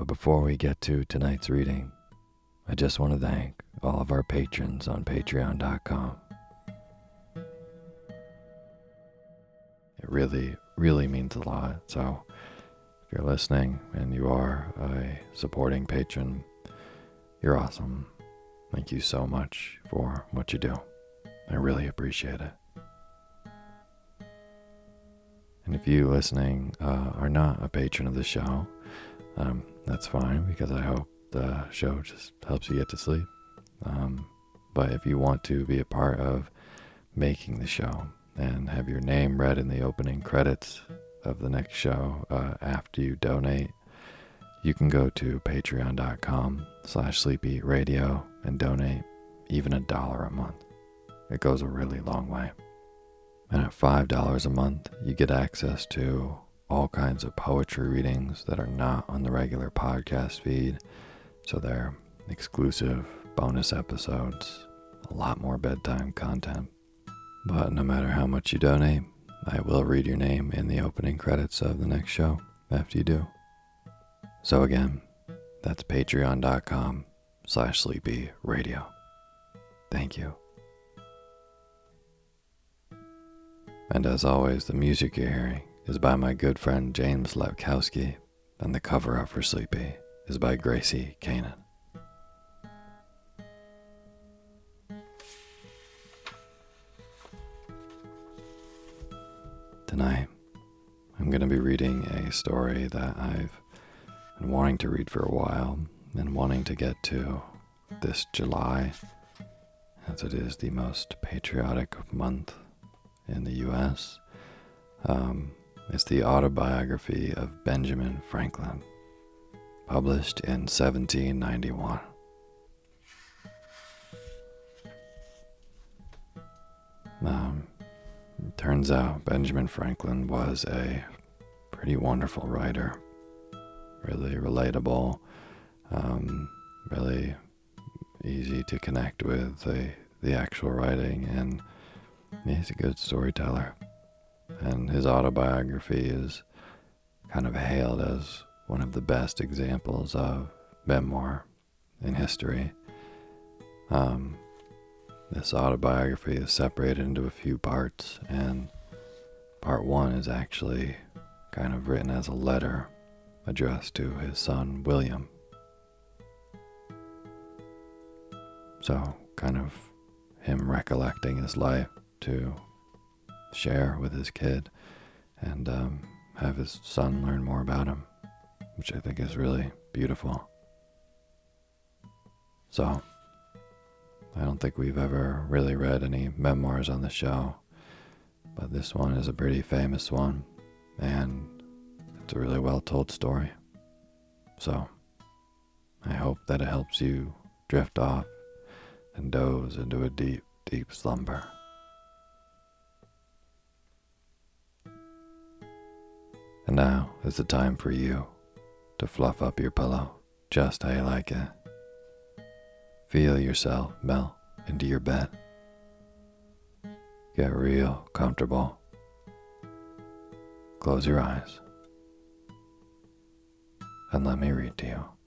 But before we get to tonight's reading, I just want to thank all of our patrons on patreon.com. It really, really means a lot. So if you're listening and you are a supporting patron, you're awesome. Thank you so much for what you do. I really appreciate it. And if you listening uh, are not a patron of the show, um, that's fine because I hope the show just helps you get to sleep. Um, but if you want to be a part of making the show and have your name read in the opening credits of the next show uh, after you donate, you can go to patreon.com slash sleepy radio and donate even a dollar a month. it goes a really long way. And at $5 a month, you get access to all kinds of poetry readings that are not on the regular podcast feed. So they're exclusive bonus episodes, a lot more bedtime content. But no matter how much you donate, I will read your name in the opening credits of the next show after you do. So again, that's patreon.com slash sleepy radio. Thank you. And as always, the music you're hearing is by my good friend James Lepkowski, and the cover art for Sleepy is by Gracie Kanan. Tonight, I'm going to be reading a story that I've been wanting to read for a while and wanting to get to this July, as it is the most patriotic month in the U.S. Um, it's the autobiography of Benjamin Franklin, published in 1791. Um, turns out Benjamin Franklin was a pretty wonderful writer, really relatable, um, really easy to connect with the, the actual writing, and he's a good storyteller. And his autobiography is kind of hailed as one of the best examples of memoir in history. Um, this autobiography is separated into a few parts, and part one is actually kind of written as a letter addressed to his son William. So, kind of him recollecting his life to share with his kid and um, have his son learn more about him, which I think is really beautiful. So, I don't think we've ever really read any memoirs on the show, but this one is a pretty famous one, and it's a really well told story. So, I hope that it helps you drift off and doze into a deep, deep slumber. And now is the time for you to fluff up your pillow just how you like it. Feel yourself melt into your bed. Get real comfortable. Close your eyes and let me read to you.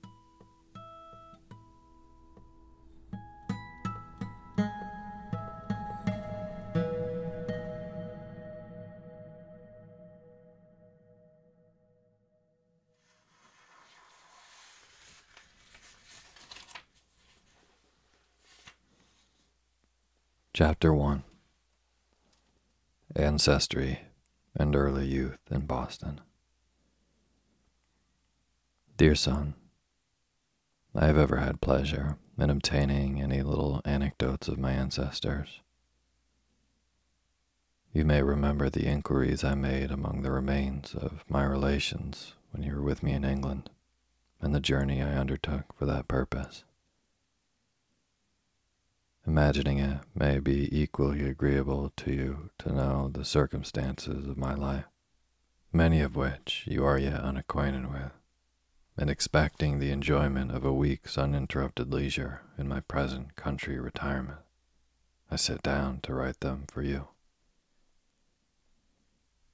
Chapter 1 Ancestry and Early Youth in Boston. Dear son, I have ever had pleasure in obtaining any little anecdotes of my ancestors. You may remember the inquiries I made among the remains of my relations when you were with me in England, and the journey I undertook for that purpose. Imagining it may be equally agreeable to you to know the circumstances of my life, many of which you are yet unacquainted with, and expecting the enjoyment of a week's uninterrupted leisure in my present country retirement, I sit down to write them for you.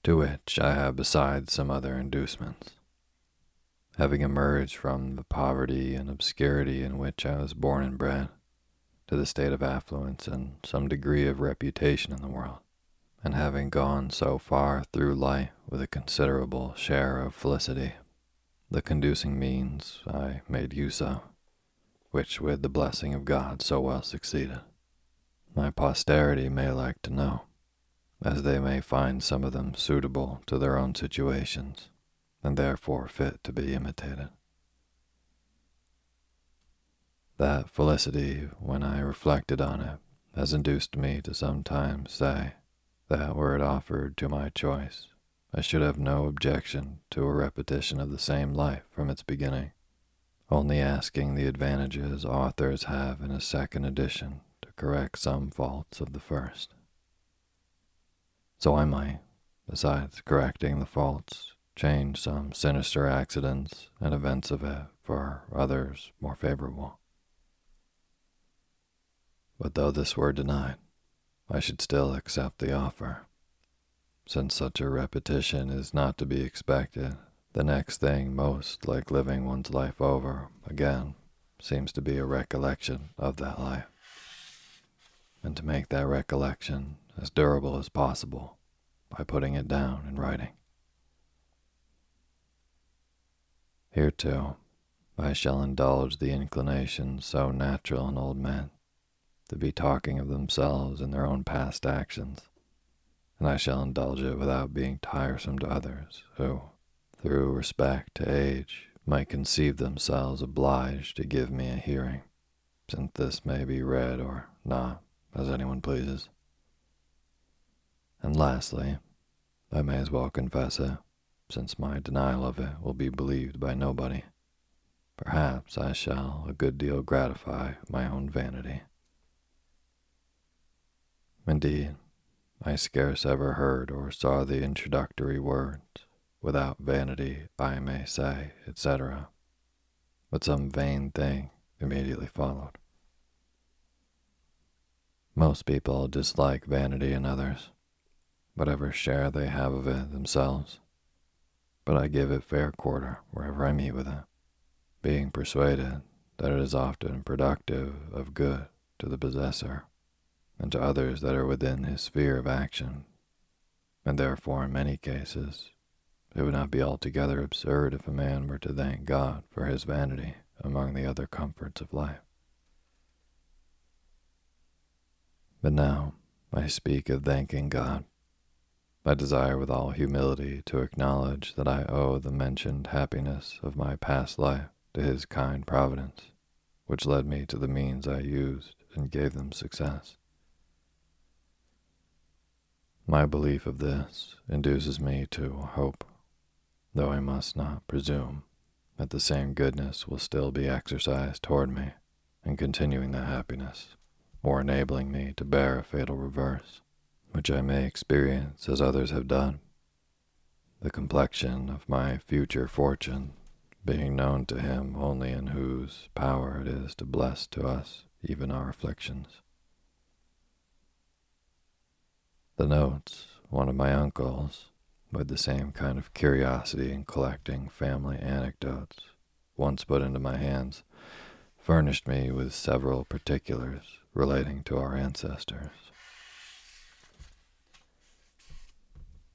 To which I have besides some other inducements. Having emerged from the poverty and obscurity in which I was born and bred, to the state of affluence and some degree of reputation in the world, and having gone so far through life with a considerable share of felicity, the conducing means I made use of, which with the blessing of God so well succeeded, my posterity may like to know, as they may find some of them suitable to their own situations, and therefore fit to be imitated. That felicity, when I reflected on it, has induced me to sometimes say that were it offered to my choice, I should have no objection to a repetition of the same life from its beginning, only asking the advantages authors have in a second edition to correct some faults of the first. So I might, besides correcting the faults, change some sinister accidents and events of it for others more favorable. But though this were denied, I should still accept the offer. Since such a repetition is not to be expected, the next thing most like living one's life over again seems to be a recollection of that life. And to make that recollection as durable as possible by putting it down in writing. Here, too, I shall indulge the inclination so natural in old men to be talking of themselves and their own past actions, and I shall indulge it without being tiresome to others who, through respect to age, might conceive themselves obliged to give me a hearing, since this may be read or not, as anyone pleases. And lastly, I may as well confess it, since my denial of it will be believed by nobody. Perhaps I shall a good deal gratify my own vanity. Indeed, I scarce ever heard or saw the introductory words, without vanity, I may say, etc. But some vain thing immediately followed. Most people dislike vanity in others, whatever share they have of it themselves, but I give it fair quarter wherever I meet with it, being persuaded that it is often productive of good to the possessor and to others that are within his sphere of action, and therefore in many cases it would not be altogether absurd if a man were to thank God for his vanity among the other comforts of life. But now I speak of thanking God. I desire with all humility to acknowledge that I owe the mentioned happiness of my past life to His kind providence, which led me to the means I used and gave them success. My belief of this induces me to hope though I must not presume that the same goodness will still be exercised toward me in continuing that happiness, or enabling me to bear a fatal reverse, which I may experience as others have done. The complexion of my future fortune being known to him only in whose power it is to bless to us even our afflictions. The notes one of my uncles with the same kind of curiosity in collecting family anecdotes once put into my hands, furnished me with several particulars relating to our ancestors.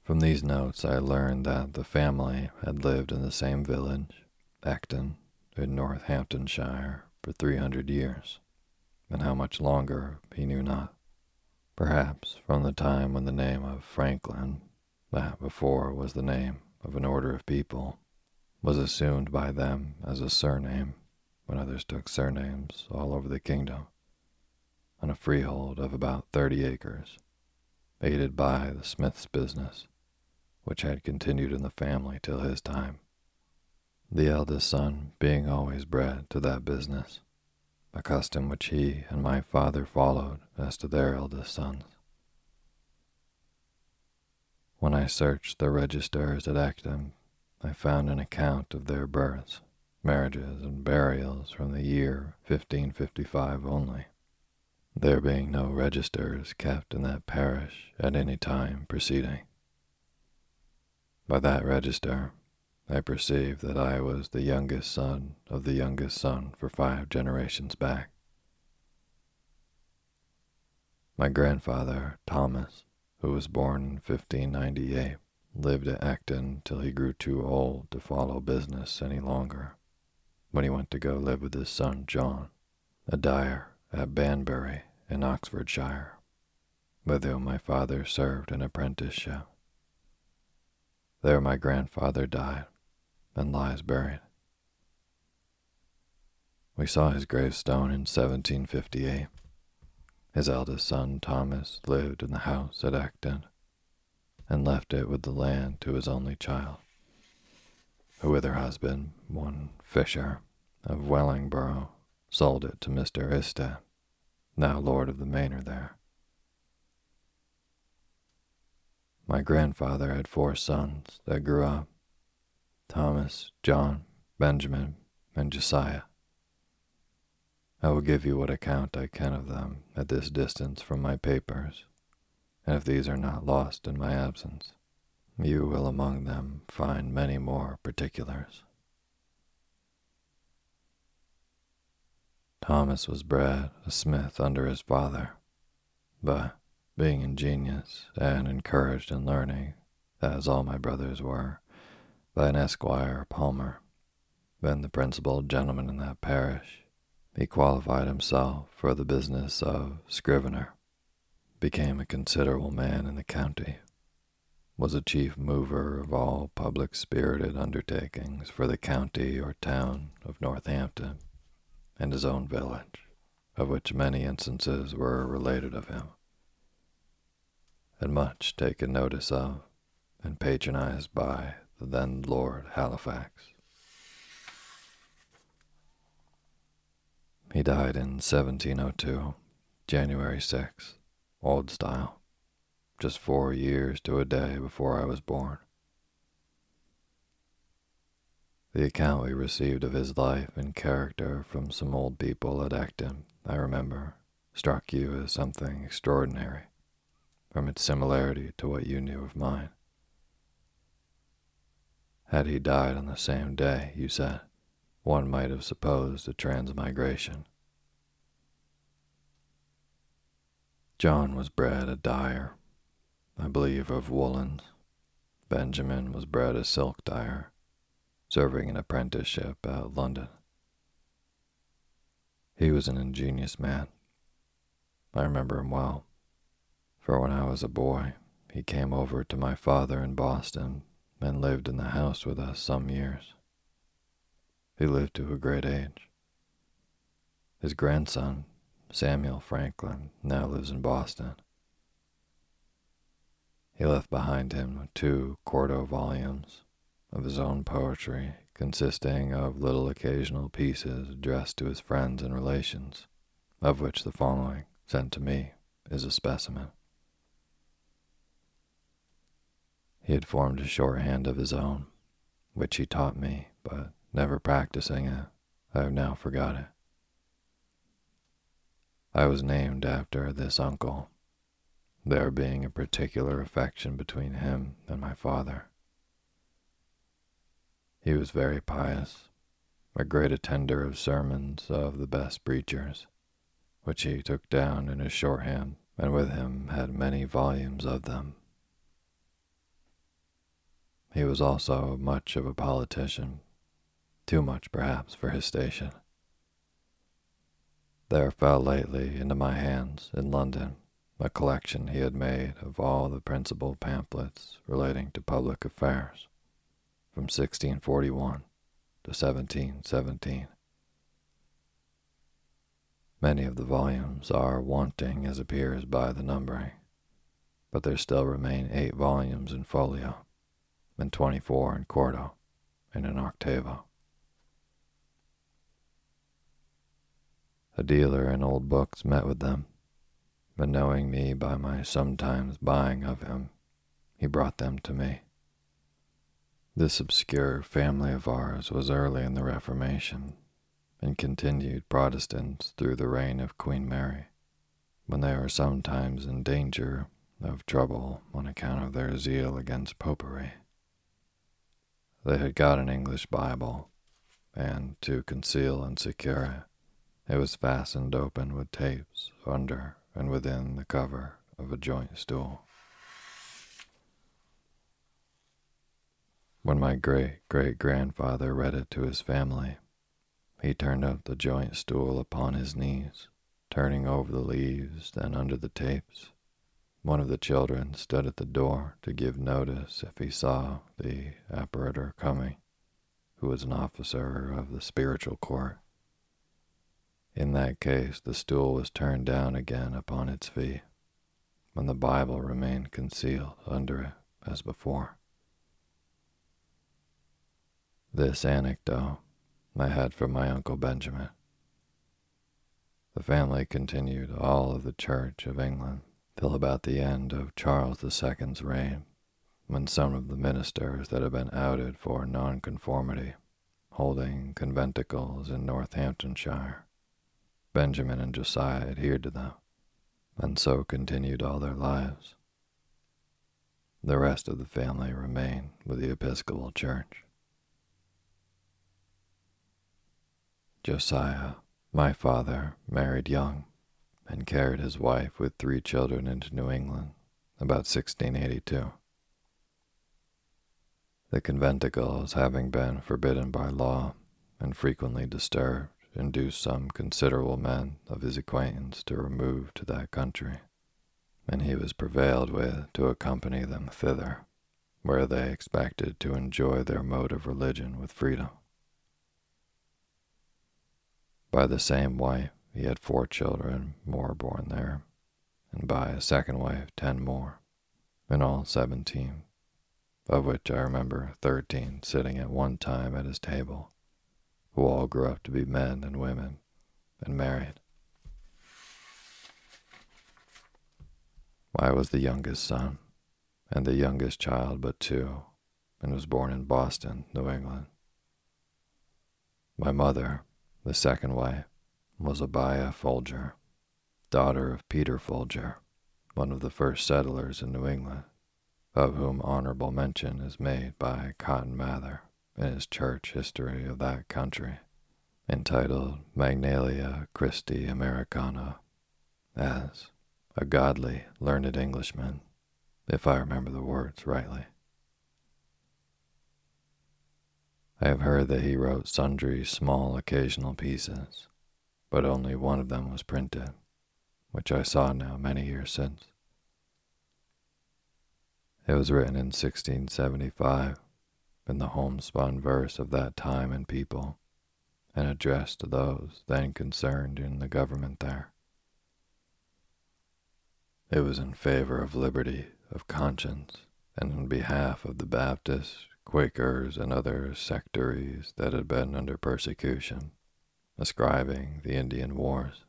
From these notes, I learned that the family had lived in the same village, Ecton, in Northamptonshire, for 300 years, and how much longer he knew not. Perhaps from the time when the name of Franklin that before was the name of an order of people, was assumed by them as a surname when others took surnames all over the kingdom, on a freehold of about thirty acres, aided by the smith's business, which had continued in the family till his time, the eldest son being always bred to that business, a custom which he and my father followed as to their eldest sons. When I searched the registers at Ecton, I found an account of their births, marriages, and burials from the year 1555 only, there being no registers kept in that parish at any time preceding. By that register, I perceived that I was the youngest son of the youngest son for five generations back. My grandfather, Thomas, who was born in 1598, lived at Ecton till he grew too old to follow business any longer, when he went to go live with his son John, a dyer at Banbury in Oxfordshire, with whom my father served an apprenticeship. There my grandfather died and lies buried. We saw his gravestone in 1758 his eldest son, Thomas, lived in the house at Ecton and left it with the land to his only child, who with her husband, one Fisher of Wellingborough, sold it to Mr. Isted, now lord of the manor there. My grandfather had four sons that grew up Thomas, John, Benjamin, and Josiah. I will give you what account I can of them at this distance from my papers, and if these are not lost in my absence, you will among them find many more particulars. Thomas was bred a smith under his father, but being ingenious and encouraged in learning, as all my brothers were, by an Esquire Palmer, then the principal gentleman in that parish, he qualified himself for the business of scrivener, became a considerable man in the county, was a chief mover of all public spirited undertakings for the county or town of Northampton and his own village, of which many instances were related of him, and much taken notice of and patronized by the then Lord Halifax. He died in 1702, January 6, old style, just four years to a day before I was born. The account we received of his life and character from some old people at Ecton, I remember, struck you as something extraordinary from its similarity to what you knew of mine. Had he died on the same day, you said, one might have supposed a transmigration. John was bred a dyer, I believe of woolens. Benjamin was bred a silk dyer, serving an apprenticeship at London. He was an ingenious man. I remember him well, for when I was a boy, he came over to my father in Boston and lived in the house with us some years. He lived to a great age. His grandson, Samuel Franklin, now lives in Boston. He left behind him two quarto volumes of his own poetry, consisting of little occasional pieces addressed to his friends and relations, of which the following, sent to me, is a specimen. He had formed a shorthand of his own, which he taught me, but never practicing it, I have now forgot it. I was named after this uncle, there being a particular affection between him and my father. He was very pious, a great attender of sermons of the best preachers, which he took down in his shorthand, and with him had many volumes of them. He was also much of a politician, too much perhaps for his station. There fell lately into my hands in London a collection he had made of all the principal pamphlets relating to public affairs from 1641 to 1717. Many of the volumes are wanting as appears by the numbering, but there still remain eight volumes in folio and 24 in quarto and in octavo. A dealer in old books met with them, but knowing me by my sometimes buying of him, he brought them to me. This obscure family of ours was early in the Reformation and continued Protestants through the reign of Queen Mary, when they were sometimes in danger of trouble on account of their zeal against popery. They had got an English Bible, and to conceal and secure it, it was fastened open with tapes under and within the cover of a joint stool. When my great great grandfather read it to his family, he turned up the joint stool upon his knees, turning over the leaves, then under the tapes. One of the children stood at the door to give notice if he saw the apparitor coming, who was an officer of the spiritual court. In that case, the stool was turned down again upon its feet, and the Bible remained concealed under it as before. This anecdote I had from my Uncle Benjamin. The family continued all of the Church of England till about the end of Charles II's reign, when some of the ministers that had been outed for nonconformity, holding conventicles in Northamptonshire, Benjamin and Josiah adhered to them, and so continued all their lives. The rest of the family remained with the Episcopal Church. Josiah, my father, married young and carried his wife with three children into New England about 1682. The conventicles, having been forbidden by law and frequently disturbed, induced some considerable men of his acquaintance to remove to that country, and he was prevailed with to accompany them thither, where they expected to enjoy their mode of religion with freedom. By the same wife, he had four children, more born there, and by a second wife, ten more, in all seventeen, of which I remember thirteen sitting at one time at his table, who all grew up to be men and women and married. I was the youngest son, and the youngest child but two, and was born in Boston, New England. My mother, the second wife, was Abiah Folger, daughter of Peter Folger, one of the first settlers in New England, of whom honorable mention is made by Cotton Mather in his church history of that country, entitled Magnalia Christi Americana, as a godly, learned Englishman, if I remember the words rightly. I have heard that he wrote sundry small occasional pieces, but only one of them was printed, which I saw now many years since. It was written in 1675 in the homespun verse of that time and people, and addressed to those then concerned in the government there. It was in favor of liberty of conscience and in behalf of the Baptists, Quakers, and other sectaries that had been under persecution, ascribing the Indian wars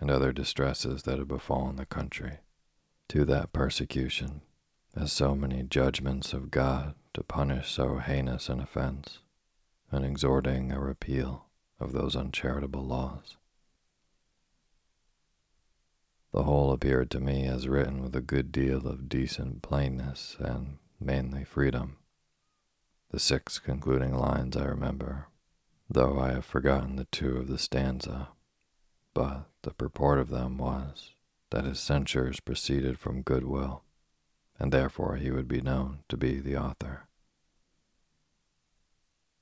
and other distresses that had befallen the country to that persecution as so many judgments of God to punish so heinous an offense, and exhorting a repeal of those uncharitable laws. The whole appeared to me as written with a good deal of decent plainness and mainly freedom the six concluding lines I remember, though I have forgotten the two of the stanza, but the purport of them was that his censures proceeded from goodwill, and therefore he would be known to be the author.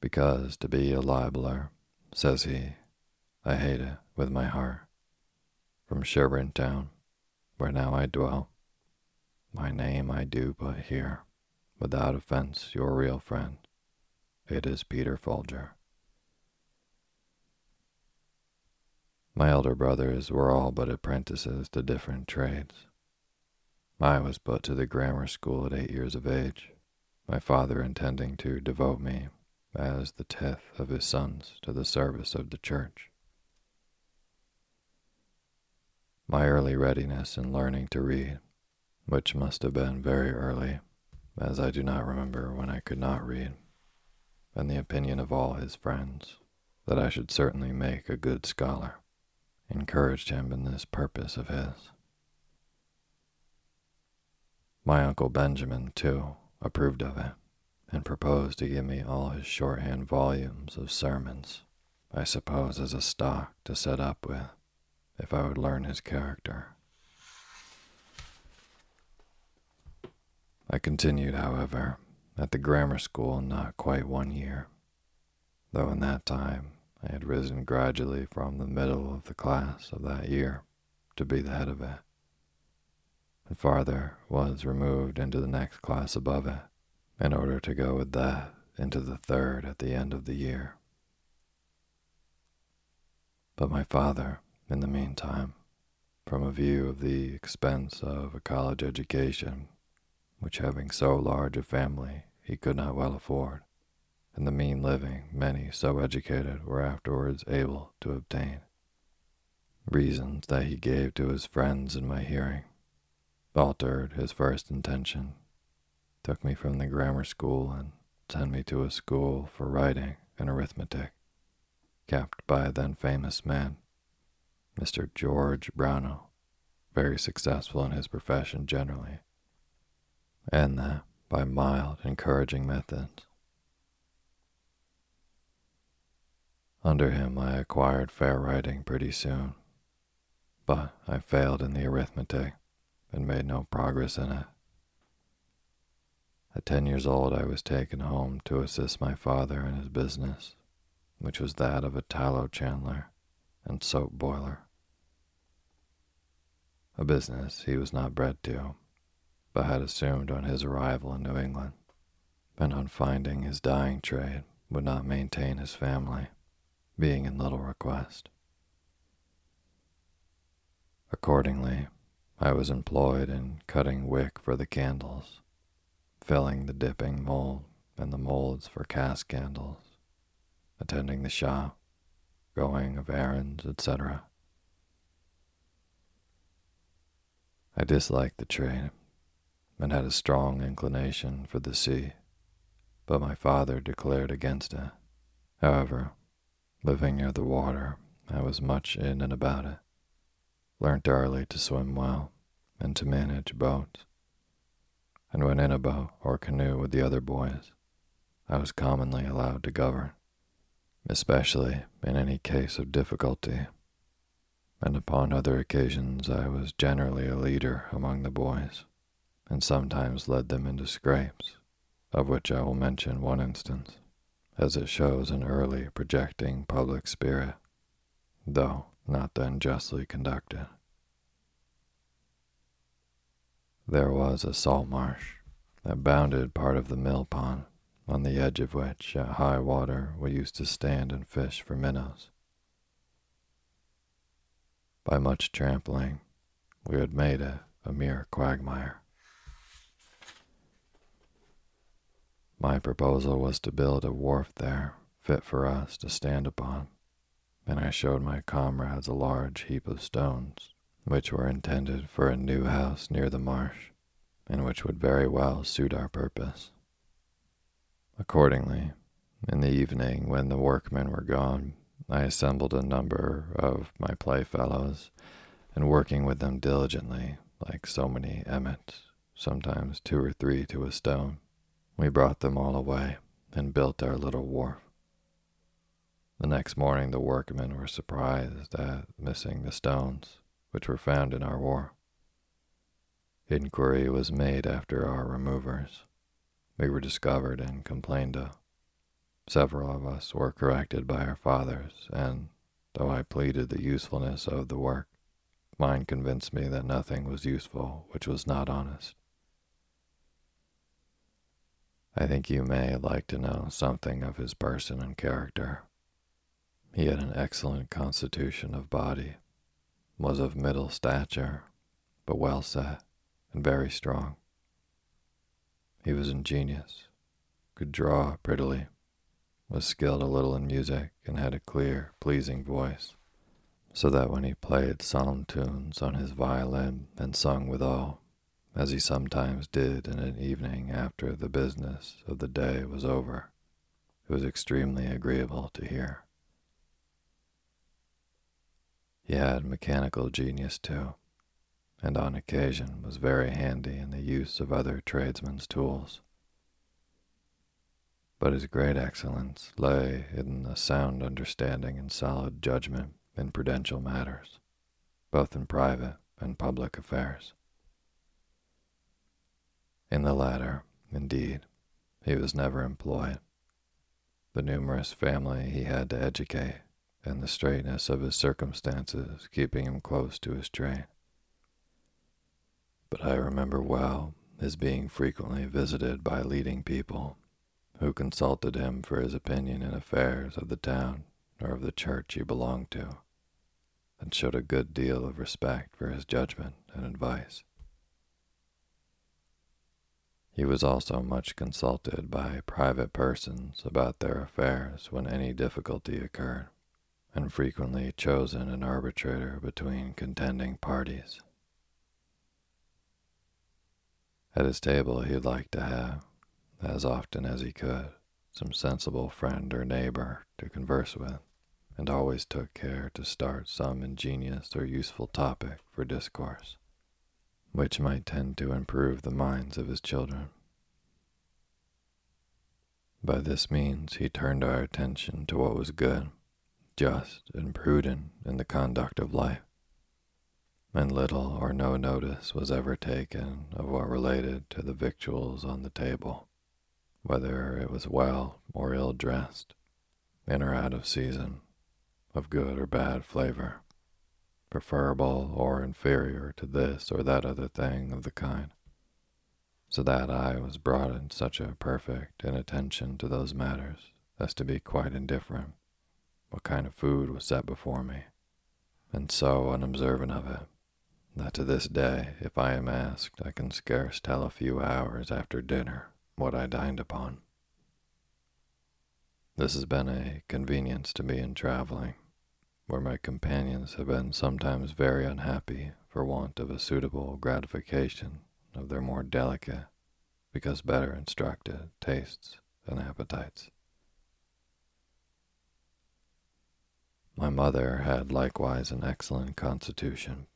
Because to be a libeler, says he, I hate it with my heart. From Sherburne town, where now I dwell, my name I do but hear without offense, your real friend. It is Peter Folger. My elder brothers were all but apprentices to different trades. I was put to the grammar school at eight years of age, my father intending to devote me, as the tenth of his sons, to the service of the church. My early readiness in learning to read, which must have been very early, as I do not remember when I could not read, and the opinion of all his friends that I should certainly make a good scholar, encouraged him in this purpose of his. My uncle Benjamin, too, approved of it, and proposed to give me all his shorthand volumes of sermons, I suppose as a stock to set up with, if I would learn his character. I continued, however, at the grammar school not quite one year, though in that time I had risen gradually from the middle of the class of that year to be the head of it, and farther was removed into the next class above it in order to go with that into the third at the end of the year. But my father, in the meantime, from a view of the expense of a college education, which having so large a family he could not well afford, and the mean living many so educated were afterwards able to obtain, reasons that he gave to his friends in my hearing, altered his first intention, took me from the grammar school and sent me to a school for writing and arithmetic, kept by a then famous man, Mr. George Brownell, very successful in his profession generally, and that by mild, encouraging methods. Under him, I acquired fair writing pretty soon, but I failed in the arithmetic and made no progress in it. At ten years old, I was taken home to assist my father in his business, which was that of a tallow chandler and soap boiler. A business he was not bred to, but had assumed on his arrival in New England, and on finding his dyeing trade would not maintain his family, being in little request. Accordingly, I was employed in cutting wick for the candles, filling the dipping mold and the molds for cast candles, attending the shop, going of errands, etc. I disliked the trade and had a strong inclination for the sea, but my father declared against it. However, living near the water, I was much in and about it learnt early to swim well and to manage boats. And when in a boat or canoe with the other boys, I was commonly allowed to govern, especially in any case of difficulty. And upon other occasions, I was generally a leader among the boys, and sometimes led them into scrapes, of which I will mention one instance, as it shows an early projecting public spirit, though not then justly conducted. There was a salt marsh that bounded part of the mill pond, on the edge of which, at high water, we used to stand and fish for minnows. By much trampling, we had made it a mere quagmire. My proposal was to build a wharf there fit for us to stand upon and I showed my comrades a large heap of stones, which were intended for a new house near the marsh, and which would very well suit our purpose. Accordingly, in the evening, when the workmen were gone, I assembled a number of my playfellows, and working with them diligently, like so many emmets, sometimes two or three to a stone, we brought them all away and built our little wharf. The next morning, the workmen were surprised at missing the stones, which were found in our wharf. Inquiry was made after our removers. We were discovered and complained of. Several of us were corrected by our fathers, and though I pleaded the usefulness of the work, mine convinced me that nothing was useful which was not honest. I think you may like to know something of his person and character. He had an excellent constitution of body, was of middle stature, but well set and very strong. He was ingenious, could draw prettily, was skilled a little in music, and had a clear, pleasing voice, so that when he played psalm tunes on his violin and sung withal, as he sometimes did in an evening after the business of the day was over, it was extremely agreeable to hear. He had mechanical genius too, and on occasion was very handy in the use of other tradesmen's tools. But his great excellence lay in a sound understanding and solid judgment in prudential matters, both in private and public affairs. In the latter, indeed, he was never employed. The numerous family he had to educate and the straitness of his circumstances keeping him close to his trade. But I remember well his being frequently visited by leading people who consulted him for his opinion in affairs of the town or of the church he belonged to, and showed a good deal of respect for his judgment and advice. He was also much consulted by private persons about their affairs when any difficulty occurred and frequently chosen an arbitrator between contending parties. At his table, he'd like to have, as often as he could, some sensible friend or neighbor to converse with, and always took care to start some ingenious or useful topic for discourse, which might tend to improve the minds of his children. By this means, he turned our attention to what was good, just, and prudent in the conduct of life, and little or no notice was ever taken of what related to the victuals on the table, whether it was well or ill dressed, in or out of season, of good or bad flavor, preferable or inferior to this or that other thing of the kind so that I was brought in such a perfect inattention to those matters as to be quite indifferent what kind of food was set before me, and so unobservant of it that to this day, if I am asked, I can scarce tell a few hours after dinner what I dined upon. This has been a convenience to me in traveling, where my companions have been sometimes very unhappy for want of a suitable gratification of their more delicate, because better instructed, tastes and appetites. My mother had likewise an excellent constitution.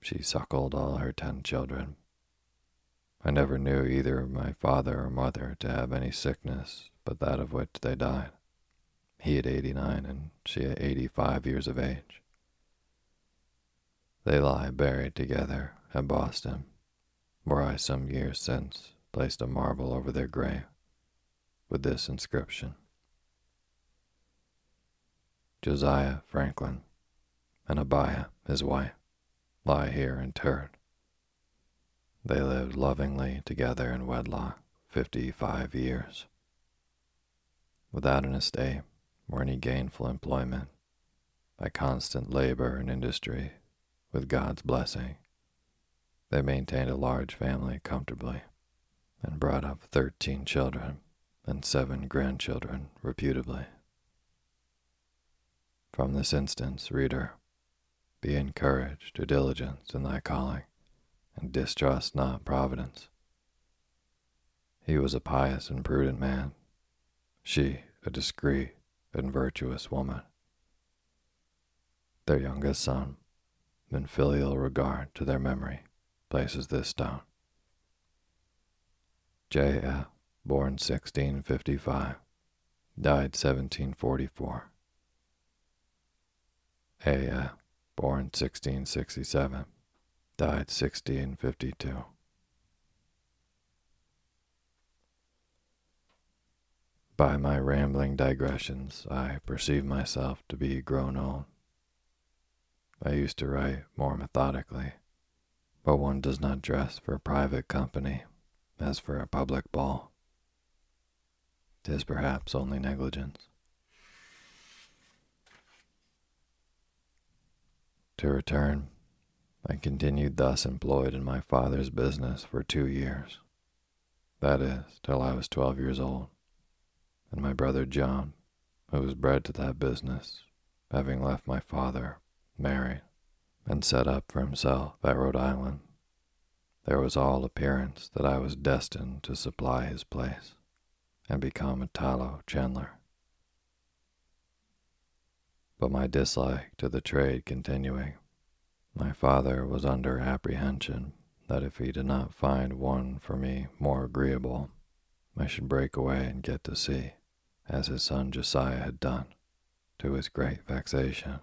She suckled all her ten children. I never knew either my father or mother to have any sickness but that of which they died, he at 89 and she at 85 years of age. They lie buried together at Boston, where I some years since placed a marble over their grave with this inscription Josiah Franklin and Abiah, his wife, lie here interred. They lived lovingly together in wedlock fifty five years. Without an estate or any gainful employment, by constant labor and industry, with God's blessing, they maintained a large family comfortably and brought up 13 children and seven grandchildren reputably. From this instance, reader, be encouraged to diligence in thy calling, and distrust not providence. He was a pious and prudent man, she a discreet and virtuous woman. Their youngest son, in filial regard to their memory, places this down. J.F., born 1655, died 1744. A.F., born 1667, died 1652. By my rambling digressions, I perceive myself to be grown old. I used to write more methodically but one does not dress for private company as for a public ball. Tis perhaps only negligence. To return, I continued thus employed in my father's business for two years. That is, till I was twelve years old, and my brother John, who was bred to that business, having left my father, married and set up for himself at Rhode Island. There was all appearance that I was destined to supply his place and become a tallow chandler. But my dislike to the trade continuing, my father was under apprehension that if he did not find one for me more agreeable, I should break away and get to sea, as his son Josiah had done, to his great vexation.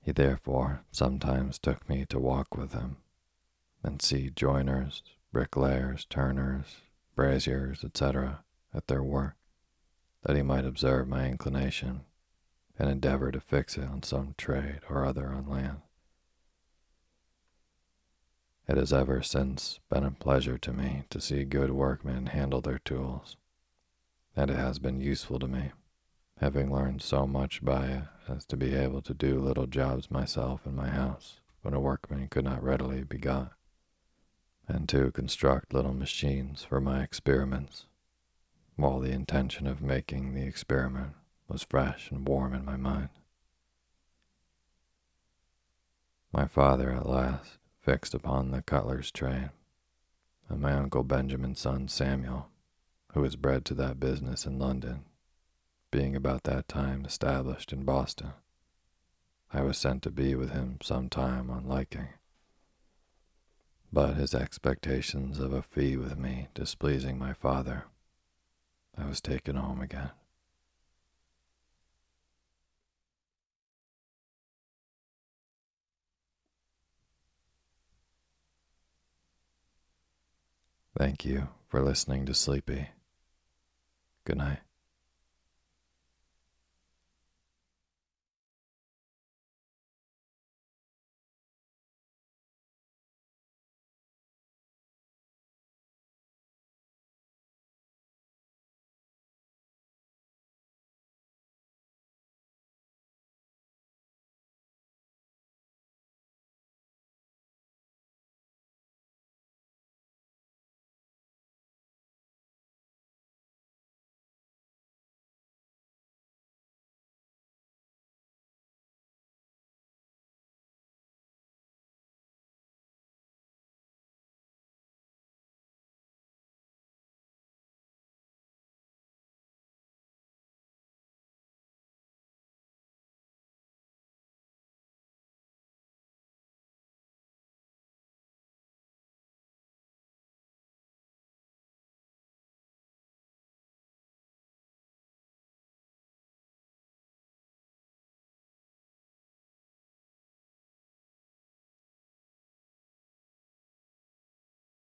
He therefore sometimes took me to walk with him and see joiners, bricklayers, turners, braziers, etc., at their work, that he might observe my inclination and endeavor to fix it on some trade or other on land. It has ever since been a pleasure to me to see good workmen handle their tools, and it has been useful to me having learned so much by it as to be able to do little jobs myself in my house when a workman could not readily be got, and to construct little machines for my experiments, while the intention of making the experiment was fresh and warm in my mind. My father at last fixed upon the cutler's trade, and my uncle Benjamin's son Samuel, who was bred to that business in London, being about that time established in Boston. I was sent to be with him some time on liking. But his expectations of a fee with me displeasing my father, I was taken home again. Thank you for listening to Sleepy. Good night.